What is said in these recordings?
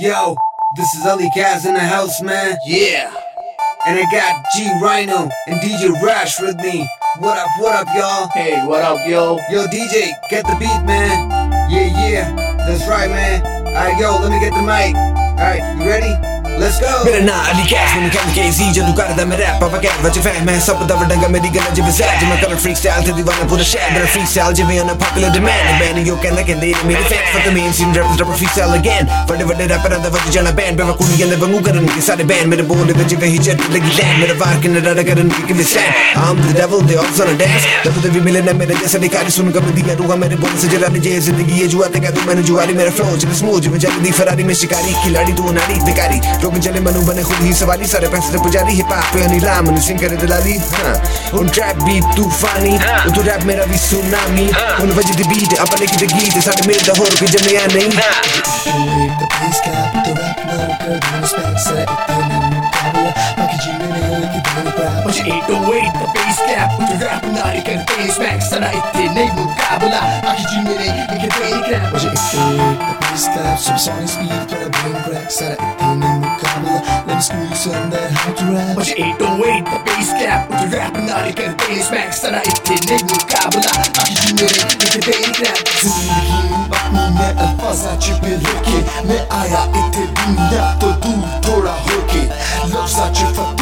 Yo, this is Ali Kaz in the house, man. Yeah. And I got G Rhyno and DJ Rash with me. What up, what up, y'all? Hey, what up, yo? Yo, DJ, get the beat, man. Yeah, yeah, that's right, man. Alright, yo, let me get the mic. Alright, you ready? मेरा नाम Ali cash मैंने कहा के सी, जादू कर दे मैं rap पापा can वजह फ़ैन मैं सब दबा डंगा मेरी गला जब सैज मैं कलर फ्री स्टाइल थे दीवाने पूरा शहर मेरा फ्री स्टाइल जब मैं ना पॉपुलर डिमांड मैंने यो कहना के दे मेरे fans for the main scene rap rap freestyle again बड़े बड़े रैपर अंदर वजह जाना बैंड बेवा कुनी गले बंगू करन के सारे बैंड मेरे बोले वजह वे ही जट लगी लैन मेरा वार के नरा करन के भी सैन आम द डेवल दे ऑफ़ सन डांस जब तो भी मिले ना मेरे जैसा दिखाई सुन कब दिया रूगा मेरे बोले से, जरा ने जेज ज़िंदगी ये जुआ ते कह तू मैंने जुआरी मेरा फ्लो जब स्मूथ जब जल्दी फरारी, में शिकारी, खिलाड़ी, तू नाड़ी बेकारी रोग चले मनु बने खुद ही सवाली सारे पैसे फैसले पुजारी हिप हॉप पे अनिला मनु सिंह करे दलाली हाँ उन ट्रैप बीट तूफानी उन तो रैप मेरा भी सुनामी उन वजह दी बीट अपने की दी गीत साथ मेरे दा होर जमे आ नहीं Please cap the rap now, girl, the respect set it down and double Packaging in it, like a bunny crap But you ain't the weight, the face cap With the rap now, you can face back Sana itti, ney mukabula Packaging in it, like a bunny crap But you ain't the weight, the face cap Supersonic speed, but a bunny crap Sana itti, ney me school you son that how to rap But you 808, the bass cap with the rap naughty can face max sana ittine mukabala Aki jimere ike baby crap जिंदगी अपनी मैं अल्फाजा छिपे लेके मैं आया इतने दुनिया तो दूर थोड़ा होके लफ्जा च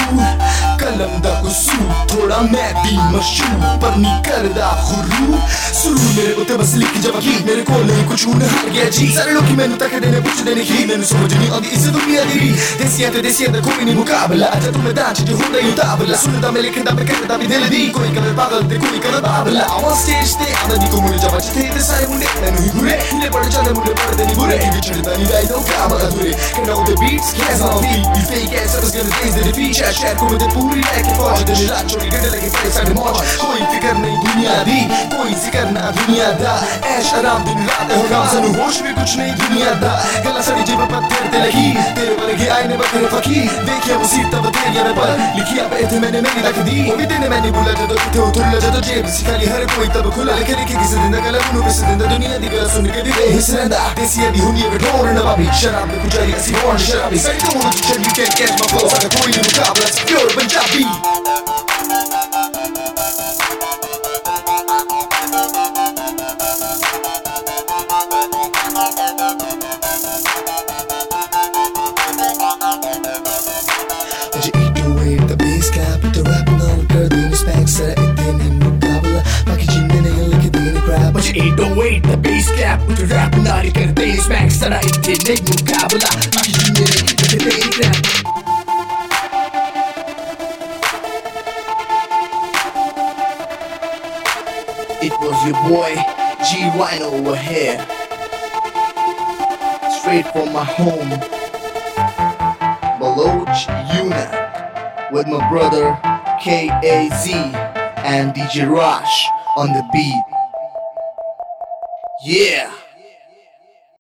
फतूर कलम दा कसूर थोड़ा मैं भी मशहूर पर नहीं करदा गुरूर सुरूर मेरे उत्ते बस लिख जब की मेरे को नहीं कुछ हूं हार गया जी सारे लोग मैनू तकदे ने पुछदे ने की मैनू समझ नहीं आंदी इस दुनिया दी री देसिया ते देसिया दा कोई नहीं मुकाबला अजा तू मैदान च जो होंदा ही ताबला सुनदा मैं लिखदा मैं करदा भी दिल दी कोई कदर पागल ते कोई कदर बाबला on stage ते आंदा दी को मुझे जब थे ते सारे मुंडे मैनू ही बुरे ने पड़ जाने मुंडे पड़ देनी बुरे कि छड़दा नहीं राई दो काम अधूरे can know the beats cares on beat you fake ass others gonna dance the defeat chat chat को मुझे पूरी लेके फौज दे रात छोड़ी गड्ढे लगे पड़े सारे मौज कोई फिक्र नहीं दुनिया दी कोई जिक्र ना दुनिया दा ऐश आराम दिन रात हो राम सनु होश भी कुछ नहीं दुनिया दा गला सड़ी जेब पत्थर ते लगी तेरे لكن فكي دیکھ یا بسیط تا بدیر یا بل لیکی اب ماني ماني لک دی ومیدنی ماني بولا جدا کتے و تولا جدا جیب سیکالی هر کوئی تب کلا لکری که کسی دنده گلا کنو بسی دنده دنیا دی گلا سنی که دیده حس رنده دیسی ابی هونی ابی دور نبابی شراب دی پجاری اسی بورن شرابی سیدون چلی که کت مفلو سکا کوئی مقابل از پیور پنجابی you 808, the bass cap the rap naughty can face max sana ittine mukabala Aki jimere ike baby crap It was your boy G Rhyno over here. Straight from my home, Baloch Unit, with my brother KAZ and DJ Rash on the beat. Yeah.